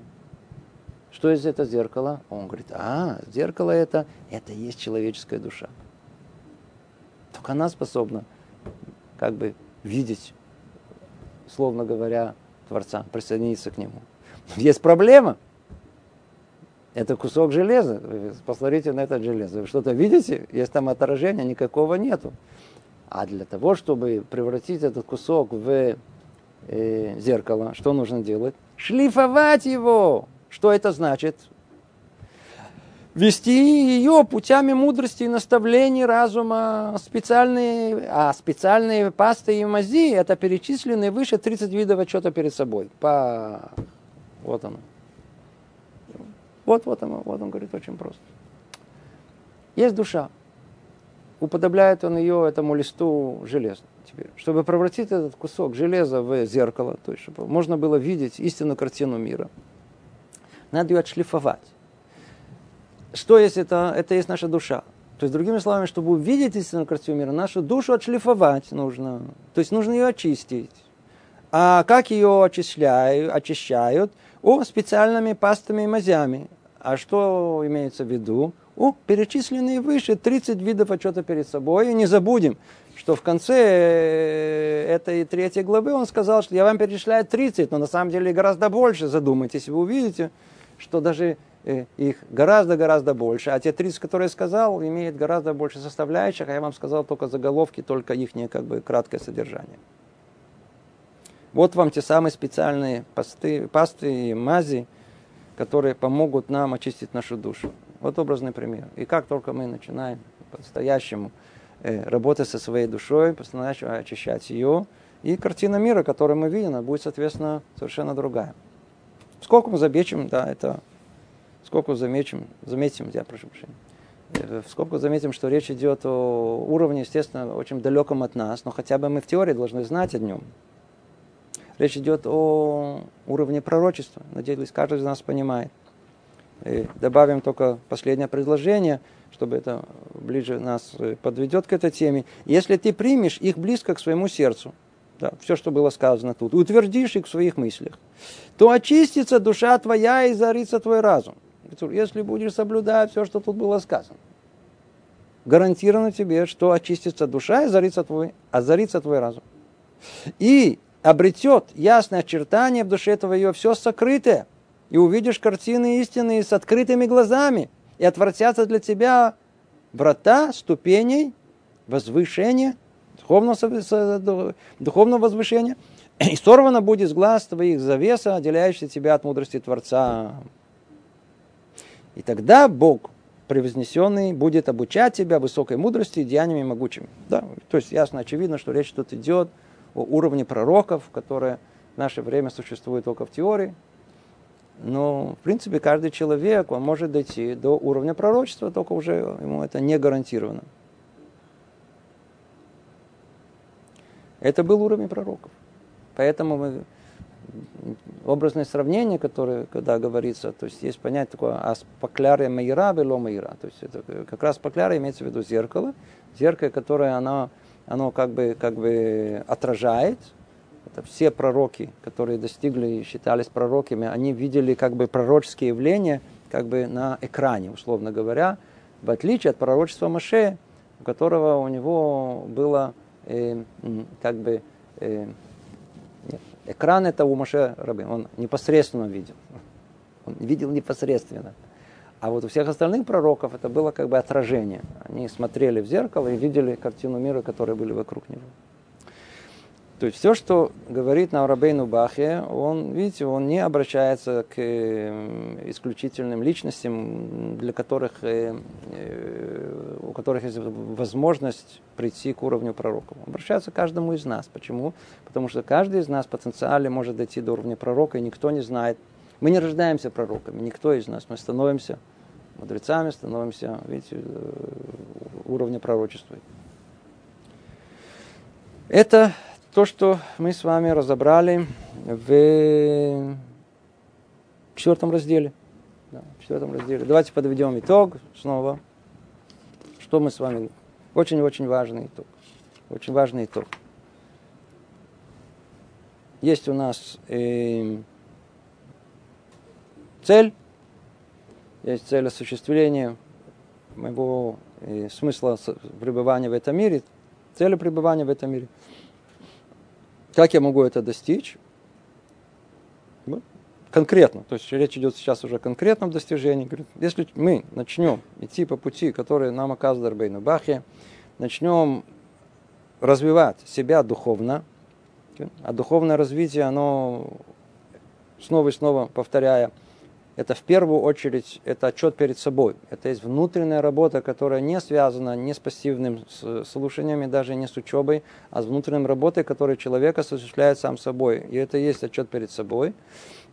Что из это зеркало? Он говорит, а, зеркало это, это есть человеческая душа. Только она способна как бы видеть, словно говоря, Творца, присоединиться к Нему. <laughs> Есть проблема. Это кусок железа. Посмотрите на это железо. Вы что-то видите? Есть там отражения, никакого нету. А для того, чтобы превратить этот кусок в э, зеркало, что нужно делать? Шлифовать его. Что это значит? Вести ее путями мудрости и наставлений разума. Специальные, а специальные пасты и мази, это перечисленные выше 30 видов отчета перед собой. По... Вот оно. Вот, вот оно, вот он говорит очень просто. Есть душа. Уподобляет он ее этому листу железа теперь, чтобы превратить этот кусок железа в зеркало, то есть чтобы можно было видеть истинную картину мира, надо ее отшлифовать. Что есть это? Это есть наша душа. То есть, другими словами, чтобы увидеть истинную картину мира, нашу душу отшлифовать нужно. То есть, нужно ее очистить. А как ее очищают? очищают? О, специальными пастами и мазями. А что имеется в виду? О, перечисленные выше 30 видов отчета перед собой. И не забудем, что в конце э, этой третьей главы он сказал, что я вам перечисляю 30, но на самом деле гораздо больше, задумайтесь, вы увидите, что даже э, их гораздо-гораздо больше, а те 30, которые я сказал, имеют гораздо больше составляющих, а я вам сказал только заголовки, только их как бы краткое содержание. Вот вам те самые специальные пасты, пасты и мази, которые помогут нам очистить нашу душу. Вот образный пример. И как только мы начинаем по-настоящему работать со своей душой, по-настоящему очищать ее, и картина мира, которую мы видим, она будет, соответственно, совершенно другая. Сколько мы заметим, да, это... Сколько заметим, заметим, я прошу прощения. Э, скобках заметим, что речь идет о уровне, естественно, очень далеком от нас, но хотя бы мы в теории должны знать о нем. Речь идет о уровне пророчества. Надеюсь, каждый из нас понимает. И добавим только последнее предложение, чтобы это ближе нас э, подведет к этой теме. Если ты примешь их близко к своему сердцу, да, все, что было сказано тут, утвердишь их в своих мыслях, то очистится душа твоя и зарится твой разум. Если будешь соблюдать все, что тут было сказано. Гарантированно тебе, что очистится душа и зарится твой, а зарится твой разум. И обретет ясное очертание в душе твоей, все сокрытое, и увидишь картины истины с открытыми глазами, и отвратятся для тебя врата ступеней возвышения, духовного, духовного возвышения, и сорвано будет с глаз твоих завеса, отделяющая тебя от мудрости Творца. И тогда Бог, превознесенный, будет обучать тебя высокой мудрости и деяниями могучими. Да? То есть ясно, очевидно, что речь тут идет о уровне пророков, которые в наше время существуют только в теории. Но, в принципе, каждый человек, он может дойти до уровня пророчества, только уже ему это не гарантировано. Это был уровень пророков. Поэтому мы, образное сравнение, которое, когда говорится, то есть есть понятие такое аспаклярия майра, вело майра. То есть это как раз паклярия имеется в виду зеркало. Зеркало, которое оно оно как бы, как бы отражает. Это все пророки, которые достигли и считались пророками, они видели как бы пророческие явления как бы на экране, условно говоря, в отличие от пророчества Маше, у которого у него было э, как бы э, нет, экран это у Маше Рабы, он непосредственно видел. Он видел непосредственно. А вот у всех остальных пророков это было как бы отражение. Они смотрели в зеркало и видели картину мира, которые были вокруг него. То есть все, что говорит нам Рабейну Бахе, он, видите, он не обращается к э, исключительным личностям, для которых, э, э, у которых есть возможность прийти к уровню пророков. Он обращается к каждому из нас. Почему? Потому что каждый из нас потенциально может дойти до уровня пророка, и никто не знает, мы не рождаемся пророками, никто из нас. Мы становимся мудрецами, становимся, видите, уровня пророчества. Это то, что мы с вами разобрали в четвертом разделе. Да, в четвертом разделе. Давайте подведем итог снова. Что мы с вами... Очень-очень важный итог. Очень важный итог. Есть у нас э, цель, есть цель осуществления моего э, смысла пребывания в этом мире, цель пребывания в этом мире. Как я могу это достичь? Конкретно, то есть речь идет сейчас уже о конкретном достижении. Если мы начнем идти по пути, который нам оказывает Рабейну Бахе, начнем развивать себя духовно, а духовное развитие, оно снова и снова повторяя, это в первую очередь это отчет перед собой. Это есть внутренняя работа, которая не связана ни с пассивным слушаниями, даже не с учебой, а с внутренней работой, которую человек осуществляет сам собой. И это есть отчет перед собой.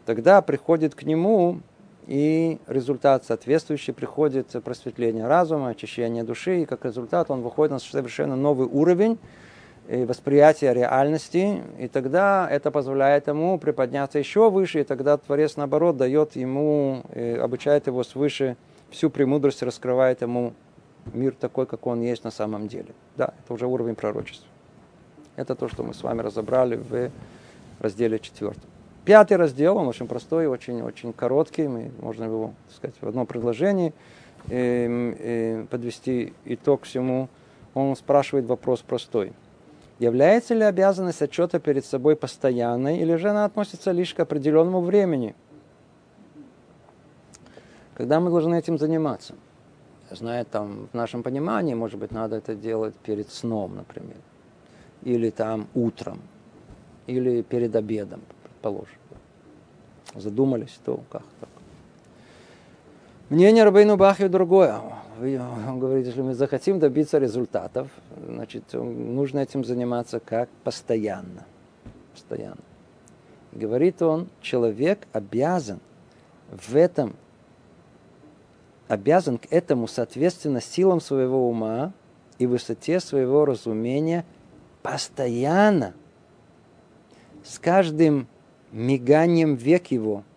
Тогда приходит к нему и результат соответствующий, приходит просветление разума, очищение души, и как результат он выходит на совершенно новый уровень, восприятия реальности, и тогда это позволяет ему приподняться еще выше, и тогда Творец, наоборот, дает ему, э, обучает его свыше всю премудрость, раскрывает ему мир такой, как он есть на самом деле. Да, это уже уровень пророчества. Это то, что мы с вами разобрали в разделе четвертом. Пятый раздел, он очень простой, очень, очень короткий, мы, можно его, так сказать, в одном предложении э, э, подвести итог всему. Он спрашивает вопрос простой – Является ли обязанность отчета перед собой постоянной, или же она относится лишь к определенному времени? когда мы должны этим заниматься. Я знаю, там в нашем понимании, может быть, надо это делать перед сном, например. Или там утром. Или перед обедом, предположим. Задумались, то как так. Мнение Рабейну Бахи другое. Он говорит, если мы захотим добиться результатов, значит, нужно этим заниматься как постоянно. Постоянно. Говорит он, человек обязан в этом, обязан к этому, соответственно, силам своего ума и высоте своего разумения постоянно, с каждым миганием век его –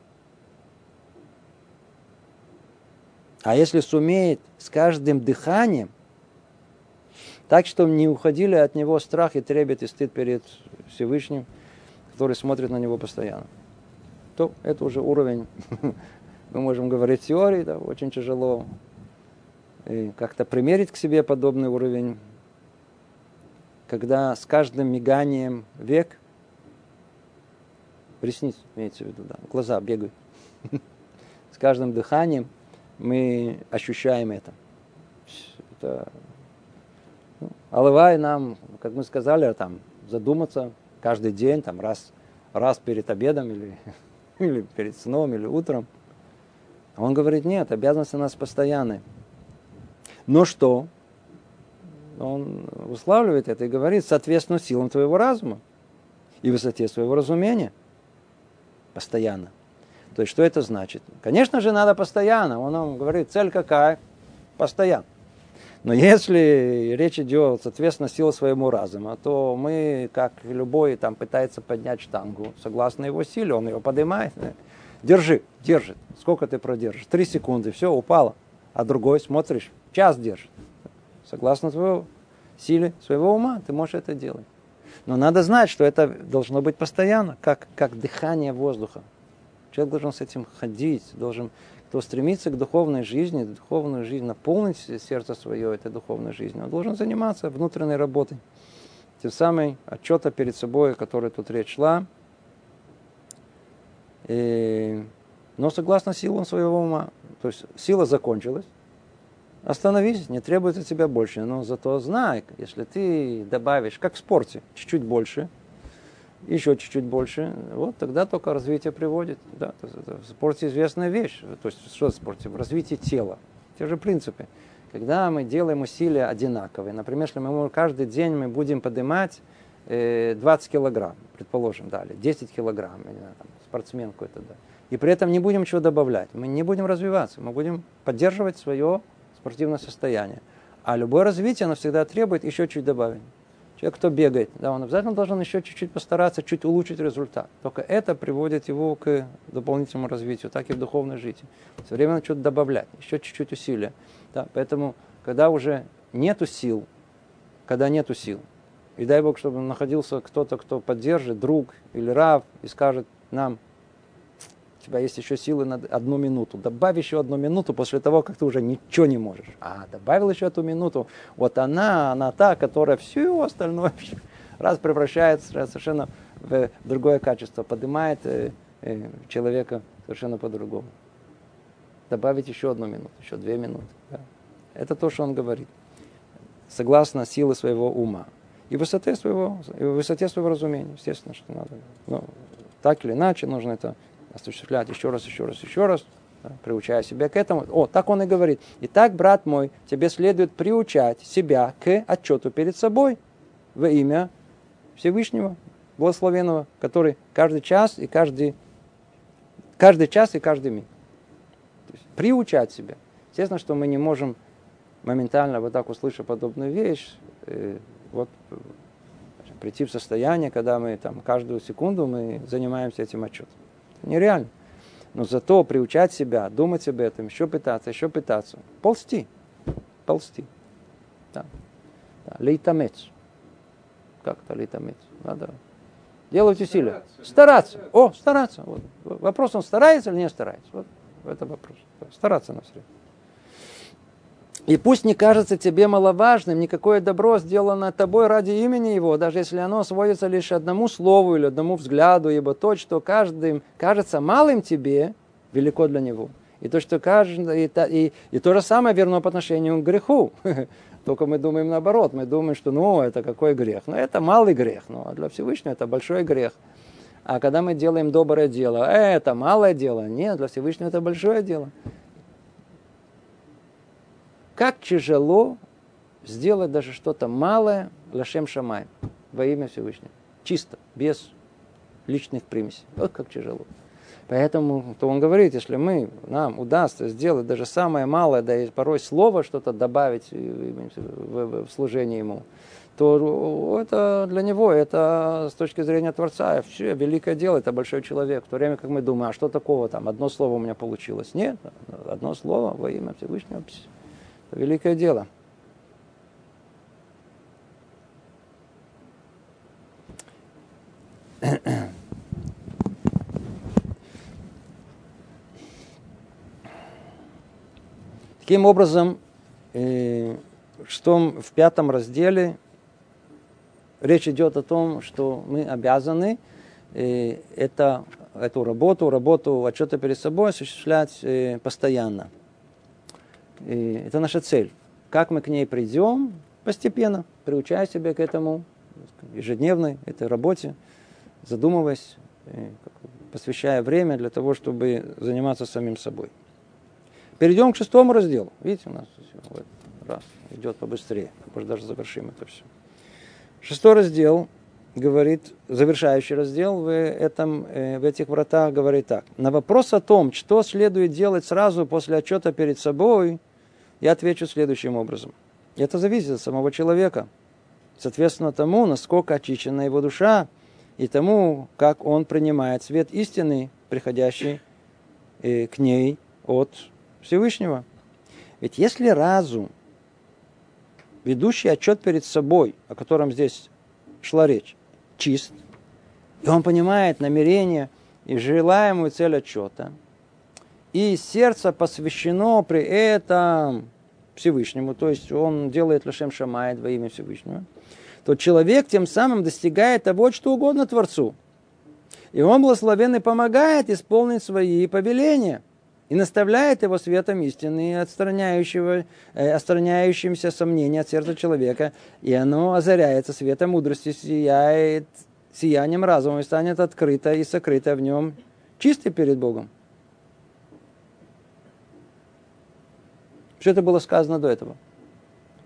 А если сумеет с каждым дыханием, так что не уходили от него страх и трепет и стыд перед Всевышним, который смотрит на него постоянно, то это уже уровень, <laughs> мы можем говорить теории, да, очень тяжело. Как-то примерить к себе подобный уровень, когда с каждым миганием век, ресниц имеется в виду, да, глаза бегают, <laughs> с каждым дыханием – мы ощущаем это. это ну, Алывай нам, как мы сказали, там, задуматься каждый день, там, раз, раз перед обедом или, <laughs> или перед сном, или утром. А он говорит, нет, обязанности у нас постоянные. Но что? Он уславливает это и говорит, соответственно, силам твоего разума и высоте своего разумения. Постоянно. То есть, что это значит? Конечно же, надо постоянно. Он нам говорит, цель какая? Постоянно. Но если речь идет, соответственно, сила своему разума, то мы, как любой, там, пытается поднять штангу, согласно его силе, он ее поднимает. Держи, держит. Сколько ты продержишь? Три секунды, все, упало. А другой, смотришь, час держит. Согласно твоего силе, своего ума, ты можешь это делать. Но надо знать, что это должно быть постоянно, как, как дыхание воздуха. Человек должен с этим ходить, должен, кто стремится к духовной жизни, духовную жизнь, наполнить сердце свое этой духовной жизнью, он должен заниматься внутренней работой. Тем самым отчета перед собой, о которой тут речь шла, и, но согласно силам своего ума. То есть сила закончилась, остановись, не требуется тебя больше. Но зато знай, если ты добавишь, как в спорте, чуть-чуть больше, еще чуть-чуть больше, вот тогда только развитие приводит. Да, в спорте известная вещь. То есть что в спорте? В развитии тела. Те же принципы. Когда мы делаем усилия одинаковые, например, если мы каждый день мы будем поднимать 20 э, килограмм, предположим, дали, 10 килограмм, не знаю, там, спортсмен какой-то, да, и при этом не будем ничего добавлять, мы не будем развиваться, мы будем поддерживать свое спортивное состояние. А любое развитие, оно всегда требует еще чуть добавить. Человек, кто бегает, да, он обязательно должен еще чуть-чуть постараться, чуть улучшить результат. Только это приводит его к дополнительному развитию, так и в духовной жизни. Все время надо что-то добавлять, еще чуть-чуть усилия. Да, поэтому, когда уже нету сил, когда нету сил, и дай Бог, чтобы находился кто-то, кто поддержит, друг или рав, и скажет нам, тебя есть еще силы на одну минуту. Добавь еще одну минуту после того, как ты уже ничего не можешь. А, добавил еще эту минуту. Вот она, она та, которая все остальное <laughs> раз превращается совершенно в другое качество, поднимает э, э, человека совершенно по-другому. Добавить еще одну минуту, еще две минуты. Да. Это то, что он говорит. Согласно силы своего ума. И высоте своего, и высоте своего разумения, естественно, что надо. Но так или иначе нужно это осуществлять еще раз, еще раз, еще раз, да, приучая себя к этому. О, так он и говорит. Итак, брат мой, тебе следует приучать себя к отчету перед собой во имя Всевышнего, Благословенного, который каждый час и каждый, каждый час и каждый миг. То есть, приучать себя. Естественно, что мы не можем моментально, вот так услышав подобную вещь, э, вот прийти в состояние, когда мы там каждую секунду мы занимаемся этим отчетом. Нереально. Но зато приучать себя, думать об этом, еще пытаться, еще пытаться. Ползти. Ползти. Да. Да. Лейтамец. Как это лейтамец? Надо делать усилия. Стараться. О, стараться. Вот. Вопрос, он старается или не старается? Вот это вопрос. Стараться на все. И пусть не кажется тебе маловажным никакое добро, сделано тобой ради имени его, даже если оно сводится лишь одному слову или одному взгляду, ибо то, что каждым кажется малым тебе, велико для него. И то, что каждый, и, и, и то же самое верно по отношению к греху. <laughs> Только мы думаем наоборот. Мы думаем, что ну, это какой грех? Ну, это малый грех. Ну, а для Всевышнего это большой грех. А когда мы делаем доброе дело, «Э, это малое дело. Нет, для Всевышнего это большое дело. Как тяжело сделать даже что-то малое лашем шамай во имя Всевышнего. Чисто, без личных примесей. Вот как тяжело. Поэтому то он говорит, если мы, нам удастся сделать даже самое малое, да и порой слово что-то добавить в, в, в служение ему, то это для него, это с точки зрения Творца, все, великое дело, это большой человек. В то время как мы думаем, а что такого там, одно слово у меня получилось. Нет, одно слово во имя Всевышнего, великое дело. Таким образом, э, что в пятом разделе речь идет о том, что мы обязаны э, это, эту работу, работу отчета перед собой осуществлять э, постоянно. Это наша цель. Как мы к ней придем? Постепенно, приучая себя к этому ежедневной этой работе, задумываясь, посвящая время для того, чтобы заниматься самим собой. Перейдем к шестому разделу. Видите, у нас вот, раз, идет побыстрее. Может, даже завершим это все. Шестой раздел говорит, завершающий раздел в, этом, э, в этих вратах говорит так. На вопрос о том, что следует делать сразу после отчета перед собой, я отвечу следующим образом. Это зависит от самого человека. Соответственно тому, насколько очищена его душа, и тому, как он принимает свет истины, приходящий э, к ней от Всевышнего. Ведь если разум, ведущий отчет перед собой, о котором здесь шла речь, чист, и он понимает намерение и желаемую цель отчета, и сердце посвящено при этом Всевышнему, то есть он делает Лашем Шамает во имя Всевышнего, то человек тем самым достигает того, что угодно Творцу. И он благословенный помогает исполнить свои повеления – и наставляет его светом истины, отстраняющего, э, отстраняющимся сомнения от сердца человека, и оно озаряется светом мудрости, сияет сиянием разума и станет открыто и сокрыто в нем чистый перед Богом. Все это было сказано до этого.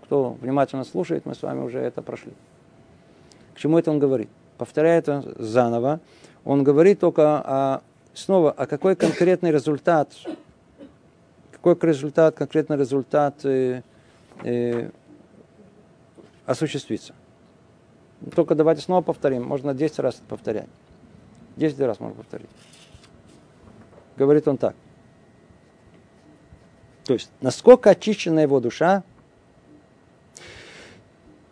Кто внимательно слушает, мы с вами уже это прошли. К чему это он говорит? Повторяя это заново, он говорит только о снова, а какой конкретный результат, какой результат, конкретный результат э, э, осуществится. Только давайте снова повторим, можно 10 раз повторять. 10 раз можно повторить. Говорит он так. То есть, насколько очищена его душа,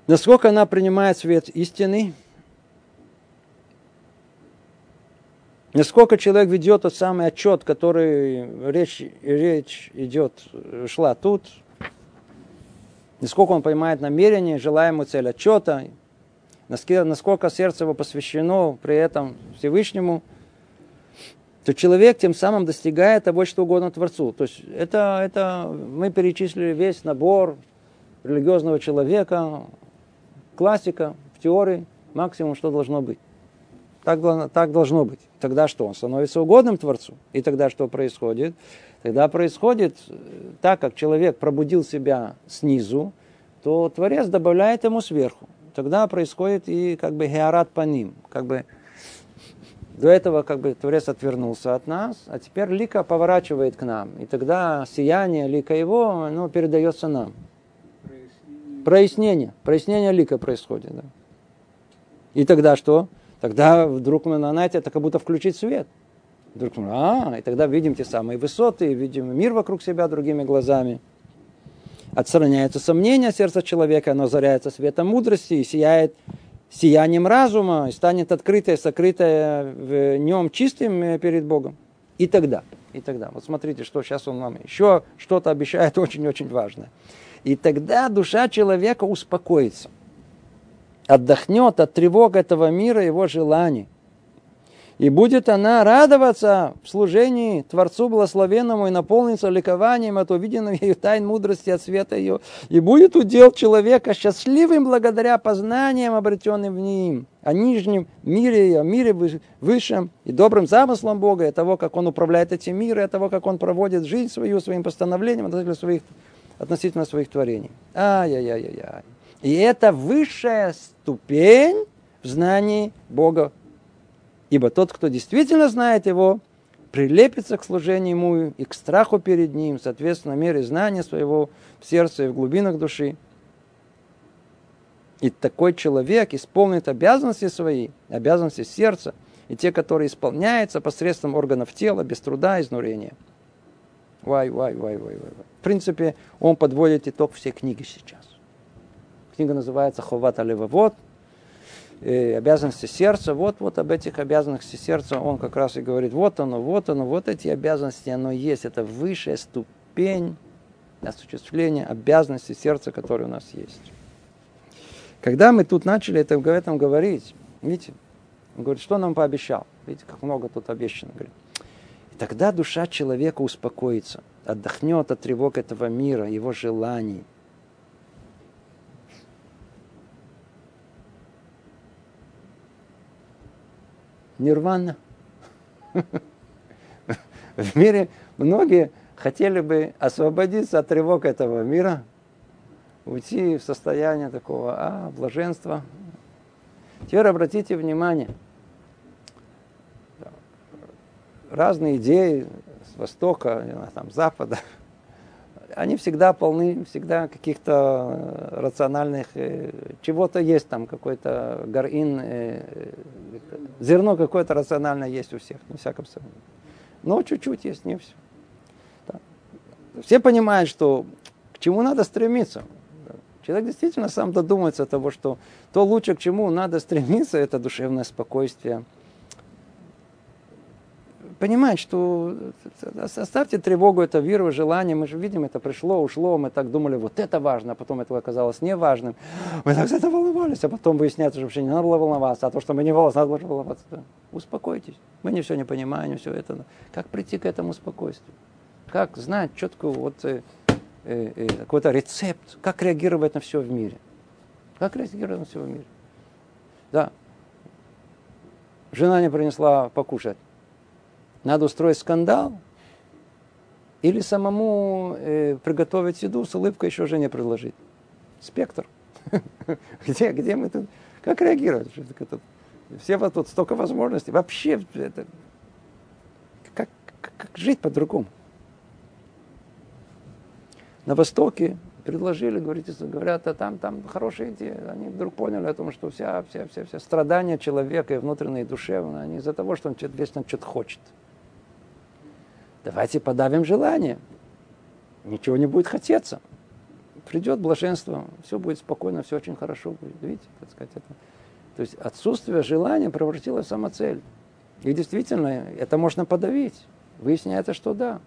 насколько она принимает свет истины, Насколько человек ведет тот самый отчет, который речь, речь идет, шла тут, насколько он понимает намерение, желаемую цель отчета, насколько сердце его посвящено при этом Всевышнему, то человек тем самым достигает того, что угодно Творцу. То есть это, это мы перечислили весь набор религиозного человека, классика в теории, максимум, что должно быть. Так, так должно быть. Тогда что? Он становится угодным Творцу. И тогда что происходит? Тогда происходит, э, так как человек пробудил себя снизу, то Творец добавляет ему сверху. Тогда происходит и как бы георат по ним. Как бы до этого как бы Творец отвернулся от нас, а теперь лика поворачивает к нам. И тогда сияние лика его оно передается нам. Прояснение. Прояснение, Прояснение лика происходит. Да. И тогда что? Тогда вдруг мы, знаете, это как будто включить свет. Вдруг, а, и тогда видим те самые высоты, видим мир вокруг себя другими глазами. Отстраняется сомнение сердца человека, оно озаряется светом мудрости и сияет сиянием разума, и станет открытое, сокрытое в нем чистым э, перед Богом. И тогда, и тогда. Вот смотрите, что сейчас он нам еще что-то обещает очень-очень важное. И тогда душа человека успокоится – отдохнет от тревог этого мира, его желаний. И будет она радоваться в служении Творцу Благословенному и наполниться ликованием от увиденного ее тайн мудрости от света ее. И будет удел человека счастливым благодаря познаниям, обретенным в ним, о нижнем мире о мире высшем, и добрым замыслом Бога, и того, как Он управляет этим миром, и того, как Он проводит жизнь свою своим постановлением относительно своих, относительно своих творений. Ай-яй-яй-яй. И это высшая ступень в знании Бога Ибо тот, кто действительно знает его, прилепится к служению ему и к страху перед ним, соответственно, мере знания своего в сердце и в глубинах души. И такой человек исполнит обязанности свои, обязанности сердца, и те, которые исполняются посредством органов тела, без труда и изнурения. Вай, вай, вай, вай, вай. В принципе, он подводит итог всей книги сейчас. Книга называется «Ховат Алевавод», обязанности сердца, вот, вот об этих обязанностях сердца он как раз и говорит, вот оно, вот оно, вот эти обязанности, оно есть, это высшая ступень осуществления обязанностей сердца, которые у нас есть. Когда мы тут начали это, об этом говорить, видите, он говорит, что нам пообещал? Видите, как много тут обещано. Говорит. И тогда душа человека успокоится, отдохнет от тревог этого мира, его желаний, нирвана. В мире многие хотели бы освободиться от тревог этого мира, уйти в состояние такого а, блаженства. Теперь обратите внимание, разные идеи с востока, там, запада – они всегда полны, всегда каких-то э, рациональных, э, чего-то есть там, какой-то горин, э, зерно какое-то рациональное есть у всех, на всяком случае. Но чуть-чуть есть, не все. Все понимают, что к чему надо стремиться. Человек действительно сам додумается того, что то лучше, к чему надо стремиться, это душевное спокойствие – понимать, что оставьте тревогу, это веру, желание. Мы же видим, это пришло, ушло. Мы так думали, вот это важно, а потом это оказалось неважным. Мы так за это волновались, а потом выясняется, что вообще не надо было волноваться. А то, что мы не волновались, надо было волноваться. Да. Успокойтесь. Мы не все не понимаем, не все это. Как прийти к этому спокойствию? Как знать четкую вот э, э, э, какой-то рецепт, как реагировать на все в мире? Как реагировать на все в мире? Да. Жена не принесла покушать. Надо устроить скандал или самому э, приготовить еду с улыбкой еще жене предложить. Спектр. <laughs> где, где мы тут? Как реагировать? Все вот тут столько возможностей. Вообще, это, как, как, как жить по-другому? На Востоке предложили, говорите, говорят, а там, там хорошая идея. Они вдруг поняли о том, что вся, вся, вся, вся страдания человека и внутренние, и душевные, они из-за того, что он вечно что-то хочет. Давайте подавим желание. Ничего не будет хотеться. Придет блаженство, все будет спокойно, все очень хорошо будет. Видите, так сказать, это. То есть отсутствие желания превратилось в самоцель. И действительно, это можно подавить. Выясняется, что да.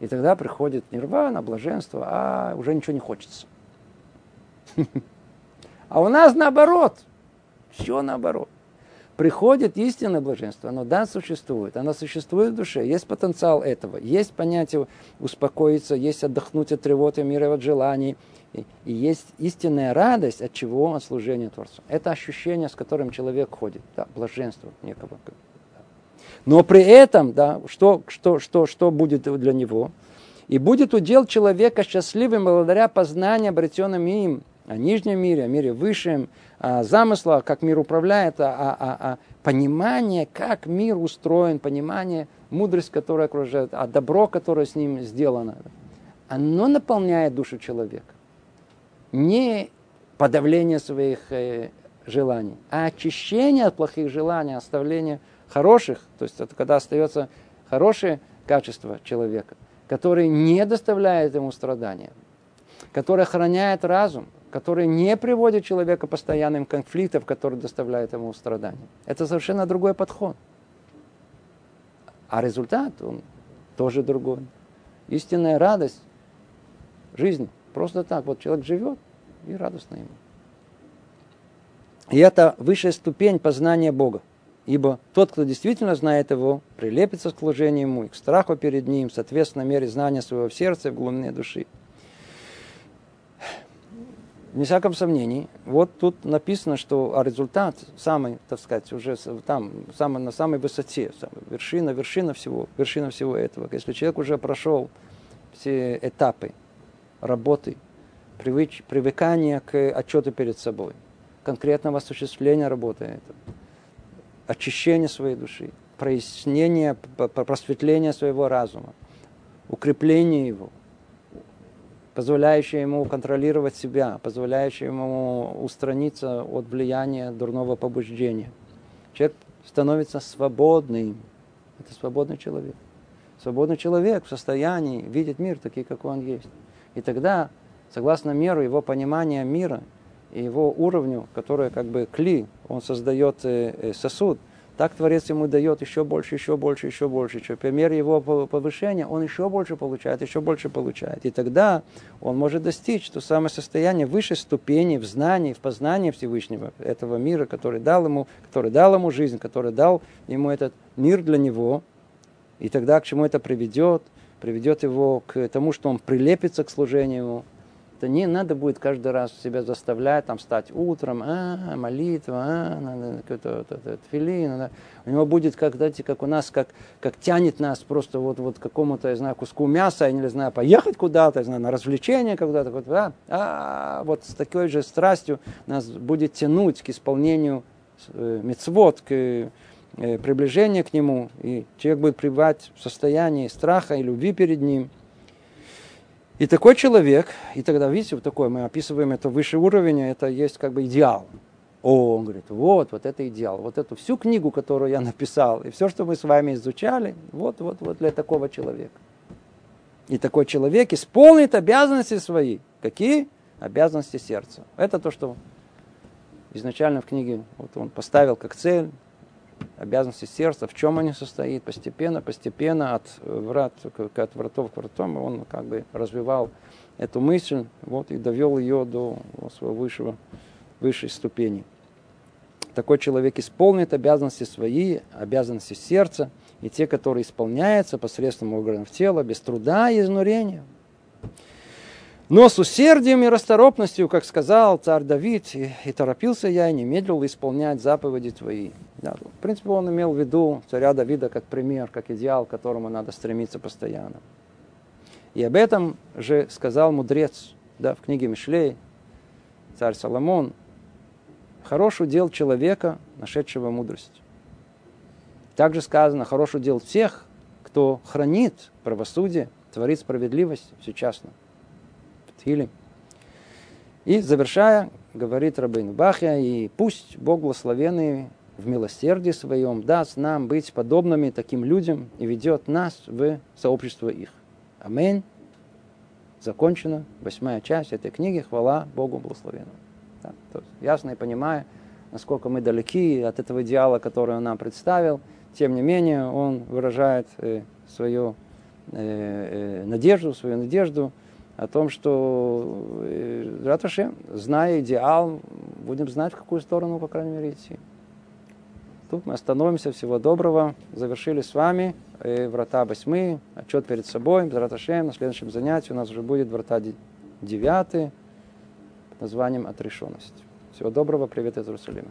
И тогда приходит нирвана, блаженство, а уже ничего не хочется. <laughs> А у нас наоборот. Все наоборот приходит истинное блаженство, оно да, существует, оно существует в душе, есть потенциал этого, есть понятие успокоиться, есть отдохнуть от тревоги, мира, от желаний, и, и есть истинная радость от чего? От служения Творцу. Это ощущение, с которым человек ходит, да, блаженство некого. Но при этом, да, что, что, что, что будет для него? И будет удел человека счастливым благодаря познанию, обретенным им, о нижнем мире, о мире высшем, замысла, как мир управляет, а, а, а, а понимание, как мир устроен, понимание, мудрость, которая окружает, а добро, которое с ним сделано, оно наполняет душу человека. Не подавление своих э, желаний, а очищение от плохих желаний, оставление хороших, то есть это когда остается хорошее качество человека, которое не доставляет ему страдания, которое охраняет разум, который не приводит человека постоянным конфликтам, которые доставляют ему страдания. Это совершенно другой подход. А результат, он тоже другой. Истинная радость жизни. Просто так. Вот человек живет и радостно ему. И это высшая ступень познания Бога. Ибо тот, кто действительно знает его, прилепится к служению ему и к страху перед ним, соответственно, мере знания своего в сердце и в глубине души. Не всяком сомнении, вот тут написано, что а результат самый, так сказать, уже там, самый, на самой высоте, самый, вершина, вершина всего, вершина всего этого. Если человек уже прошел все этапы работы, привыч, привыкания к отчету перед собой, конкретного осуществления работы этого, очищение своей души, прояснение, просветление своего разума, укрепление его, позволяющее ему контролировать себя, позволяющее ему устраниться от влияния дурного побуждения. Человек становится свободным. Это свободный человек. Свободный человек в состоянии видеть мир таким, какой он есть. И тогда, согласно меру его понимания мира – и его уровню, который как бы кли, он создает э, э, сосуд, так Творец ему дает еще больше, еще больше, еще больше. По мере его повышения он еще больше получает, еще больше получает. И тогда он может достичь то самое состояние высшей ступени в знании, в познании Всевышнего, этого мира, который дал ему, который дал ему жизнь, который дал ему этот мир для него. И тогда к чему это приведет? Приведет его к тому, что он прилепится к служению то не надо будет каждый раз себя заставлять там встать утром, а, молитва, а, надо какой-то тфилин, надо. у него будет как, знаете, как у нас, как, как тянет нас просто вот, вот какому-то, я знаю, куску мяса, я не знаю, поехать куда-то, я знаю, на развлечение когда-то, вот, а, а, вот с такой же страстью нас будет тянуть к исполнению э, мецвод, к э, приближению к нему, и человек будет пребывать в состоянии страха и любви перед ним – и такой человек, и тогда, видите, вот такой, мы описываем это выше уровня, это есть как бы идеал. О, он говорит, вот, вот это идеал. Вот эту всю книгу, которую я написал, и все, что мы с вами изучали, вот, вот, вот для такого человека. И такой человек исполнит обязанности свои. Какие? Обязанности сердца. Это то, что изначально в книге вот он поставил как цель, обязанности сердца, в чем они состоят, постепенно, постепенно от врат, от вратов к вратам, он как бы развивал эту мысль, вот, и довел ее до своего высшего, высшей ступени. Такой человек исполнит обязанности свои, обязанности сердца, и те, которые исполняются посредством органов тела, без труда и изнурения. Но с усердием и расторопностью, как сказал царь Давид, и, и торопился я, и не медлил исполнять заповеди твои. Да, в принципе, он имел в виду царя Давида как пример, как идеал, к которому надо стремиться постоянно. И об этом же сказал мудрец да, в книге Мишлей, царь Соломон, хороший удел человека, нашедшего мудрость. Также сказано, хороший удел всех, кто хранит правосудие, творит справедливость всечасно. Тфилим. И завершая, говорит Рабин Бахья, и пусть Бог благословенный в милосердии своем даст нам быть подобными таким людям и ведет нас в сообщество их. Аминь. Закончена восьмая часть этой книги. Хвала Богу благословенному. Да, то есть, ясно и понимая, насколько мы далеки от этого идеала, который он нам представил, тем не менее он выражает э, свою э, э, надежду, свою надежду о том, что э, Раташем, зная идеал, будем знать, в какую сторону, по крайней мере, идти. Тут мы остановимся. Всего доброго. Завершили с вами э, врата восьмые, отчет перед собой. Раташем, на следующем занятии у нас уже будет врата девятые под названием «Отрешенность». Всего доброго. Привет из Иерусалима.